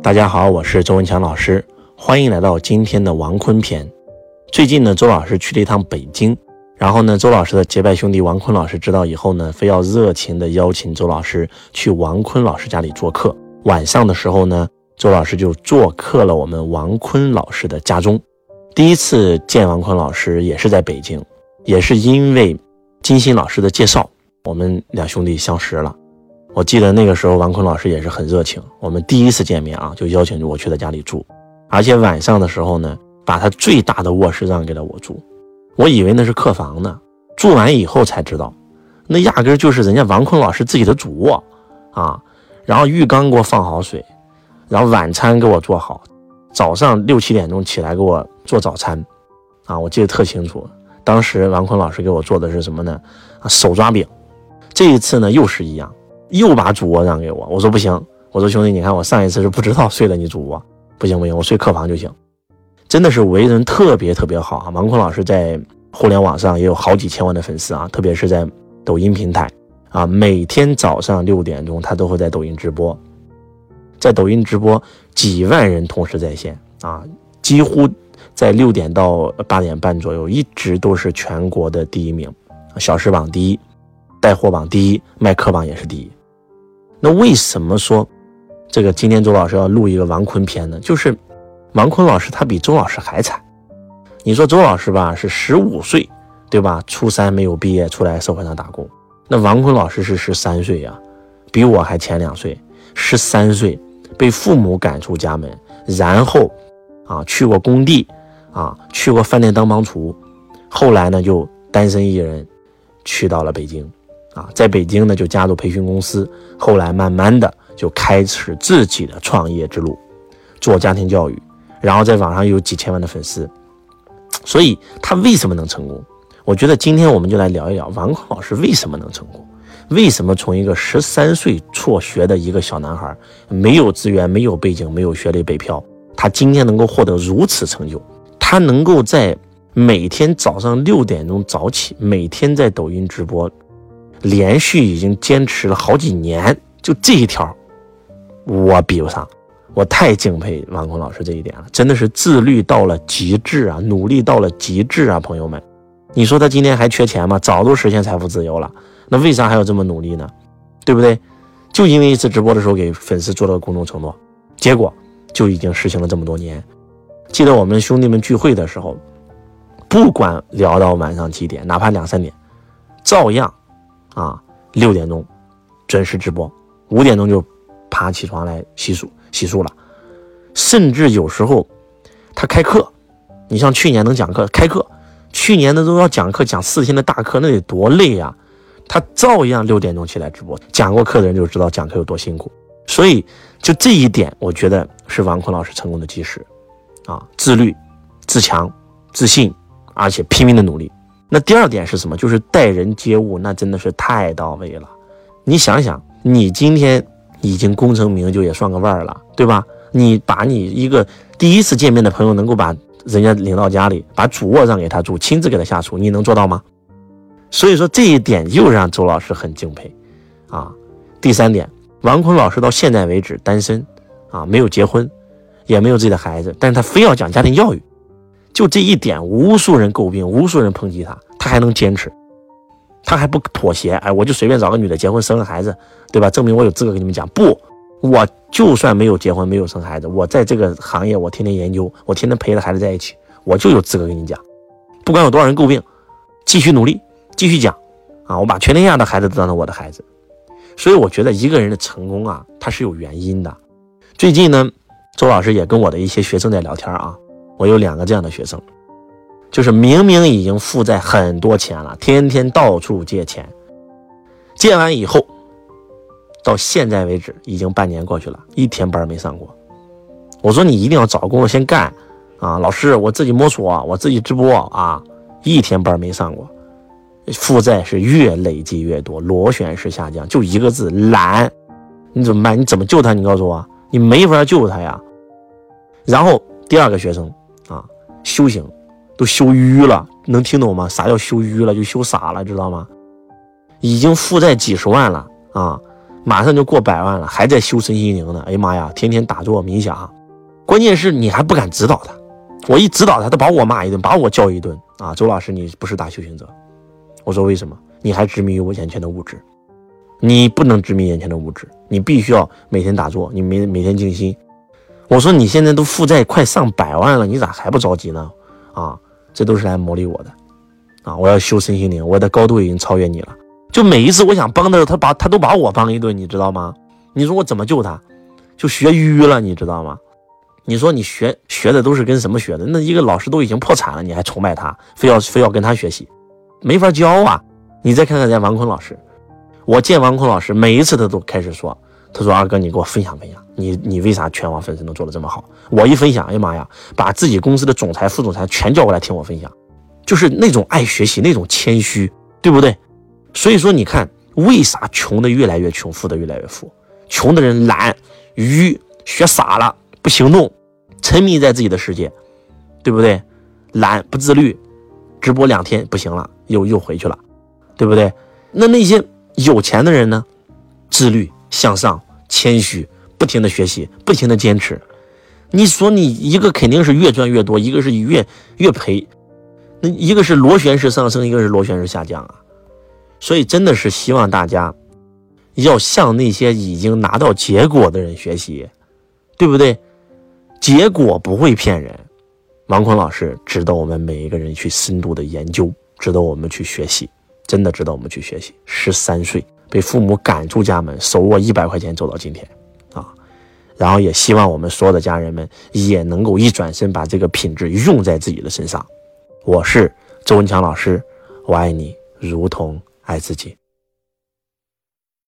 大家好，我是周文强老师，欢迎来到今天的王坤篇。最近呢，周老师去了一趟北京，然后呢，周老师的结拜兄弟王坤老师知道以后呢，非要热情的邀请周老师去王坤老师家里做客。晚上的时候呢，周老师就做客了我们王坤老师的家中。第一次见王坤老师也是在北京，也是因为金星老师的介绍，我们两兄弟相识了。我记得那个时候，王坤老师也是很热情。我们第一次见面啊，就邀请我去他家里住，而且晚上的时候呢，把他最大的卧室让给了我住。我以为那是客房呢，住完以后才知道，那压根就是人家王坤老师自己的主卧啊。然后浴缸给我放好水，然后晚餐给我做好，早上六七点钟起来给我做早餐，啊，我记得特清楚。当时王坤老师给我做的是什么呢？啊，手抓饼。这一次呢，又是一样。又把主卧让给我，我说不行，我说兄弟，你看我上一次是不知道睡了你主卧，不行不行，我睡客房就行。真的是为人特别特别好啊！王坤老师在互联网上也有好几千万的粉丝啊，特别是在抖音平台啊，每天早上六点钟他都会在抖音直播，在抖音直播几万人同时在线啊，几乎在六点到八点半左右一直都是全国的第一名，小时榜第一，带货榜第一，卖课榜也是第一。那为什么说这个今天周老师要录一个王坤篇呢？就是王坤老师他比周老师还惨。你说周老师吧是十五岁，对吧？初三没有毕业出来社会上打工。那王坤老师是十三岁呀，比我还前两岁。十三岁被父母赶出家门，然后啊去过工地啊去过饭店当帮厨，后来呢就单身一人去到了北京。啊，在北京呢，就加入培训公司，后来慢慢的就开始自己的创业之路，做家庭教育，然后在网上有几千万的粉丝，所以他为什么能成功？我觉得今天我们就来聊一聊王坤老师为什么能成功，为什么从一个十三岁辍学的一个小男孩，没有资源、没有背景、没有学历北漂，他今天能够获得如此成就，他能够在每天早上六点钟早起，每天在抖音直播。连续已经坚持了好几年，就这一条，我比不上，我太敬佩王坤老师这一点了，真的是自律到了极致啊，努力到了极致啊，朋友们，你说他今天还缺钱吗？早都实现财富自由了，那为啥还要这么努力呢？对不对？就因为一次直播的时候给粉丝做了个公众承诺，结果就已经实行了这么多年。记得我们兄弟们聚会的时候，不管聊到晚上几点，哪怕两三点，照样。啊，六点钟准时直播，五点钟就爬起床来洗漱洗漱了，甚至有时候他开课，你像去年能讲课开课，去年的都要讲课讲四天的大课，那得多累呀！他照样六点钟起来直播，讲过课的人就知道讲课有多辛苦。所以就这一点，我觉得是王坤老师成功的基石啊，自律、自强、自信，而且拼命的努力。那第二点是什么？就是待人接物，那真的是太到位了。你想想，你今天已经功成名就，也算个腕儿了，对吧？你把你一个第一次见面的朋友，能够把人家领到家里，把主卧让给他住，亲自给他下厨，你能做到吗？所以说这一点又让周老师很敬佩啊。第三点，王坤老师到现在为止单身啊，没有结婚，也没有自己的孩子，但是他非要讲家庭教育。就这一点，无数人诟病，无数人抨击他，他还能坚持，他还不妥协。哎，我就随便找个女的结婚生个孩子，对吧？证明我有资格跟你们讲。不，我就算没有结婚，没有生孩子，我在这个行业，我天天研究，我天天陪着孩子在一起，我就有资格跟你讲。不管有多少人诟病，继续努力，继续讲啊！我把全天下的孩子都当成我的孩子。所以我觉得一个人的成功啊，他是有原因的。最近呢，周老师也跟我的一些学生在聊天啊。我有两个这样的学生，就是明明已经负债很多钱了，天天到处借钱，借完以后，到现在为止已经半年过去了，一天班没上过。我说你一定要找个工作先干啊，老师，我自己摸索，我自己直播啊，一天班没上过，负债是越累积越多，螺旋式下降，就一个字懒。你怎么办？你怎么救他？你告诉我，你没法救他呀。然后第二个学生。啊，修行都修淤了，能听懂吗？啥叫修淤了？就修傻了，知道吗？已经负债几十万了啊，马上就过百万了，还在修身心灵呢。哎呀妈呀，天天打坐冥想，关键是你还不敢指导他。我一指导他，他把我骂一顿，把我教一顿啊！周老师，你不是大修行者。我说为什么？你还执迷于我眼前的物质，你不能执迷眼前的物质，你必须要每天打坐，你每每天静心。我说你现在都负债快上百万了，你咋还不着急呢？啊，这都是来磨砺我的啊！我要修身心灵，我的高度已经超越你了。就每一次我想帮他时候，他把他都把我帮一顿，你知道吗？你说我怎么救他？就学淤了，你知道吗？你说你学学的都是跟什么学的？那一个老师都已经破产了，你还崇拜他，非要非要跟他学习，没法教啊！你再看看人家王坤老师，我见王坤老师每一次他都开始说，他说二哥你给我分享分享，你你为啥全网粉丝能做的这么好？我一分享，哎呀妈呀，把自己公司的总裁、副总裁全叫过来听我分享，就是那种爱学习，那种谦虚，对不对？所以说，你看为啥穷的越来越穷，富的越来越富？穷的人懒、愚、学傻了，不行动，沉迷在自己的世界，对不对？懒不自律，直播两天不行了，又又回去了，对不对？那那些有钱的人呢？自律、向上、谦虚，不停的学习，不停的坚持。你说你一个肯定是越赚越多，一个是越越赔，那一个是螺旋式上升，一个是螺旋式下降啊。所以真的是希望大家要向那些已经拿到结果的人学习，对不对？结果不会骗人。王坤老师值得我们每一个人去深度的研究，值得我们去学习，真的值得我们去学习。十三岁被父母赶出家门，手握一百块钱走到今天啊！然后也希望我们所有的家人们也能够一转身把这个品质用在自己的身上。我是周文强老师，我爱你，如同。爱自己。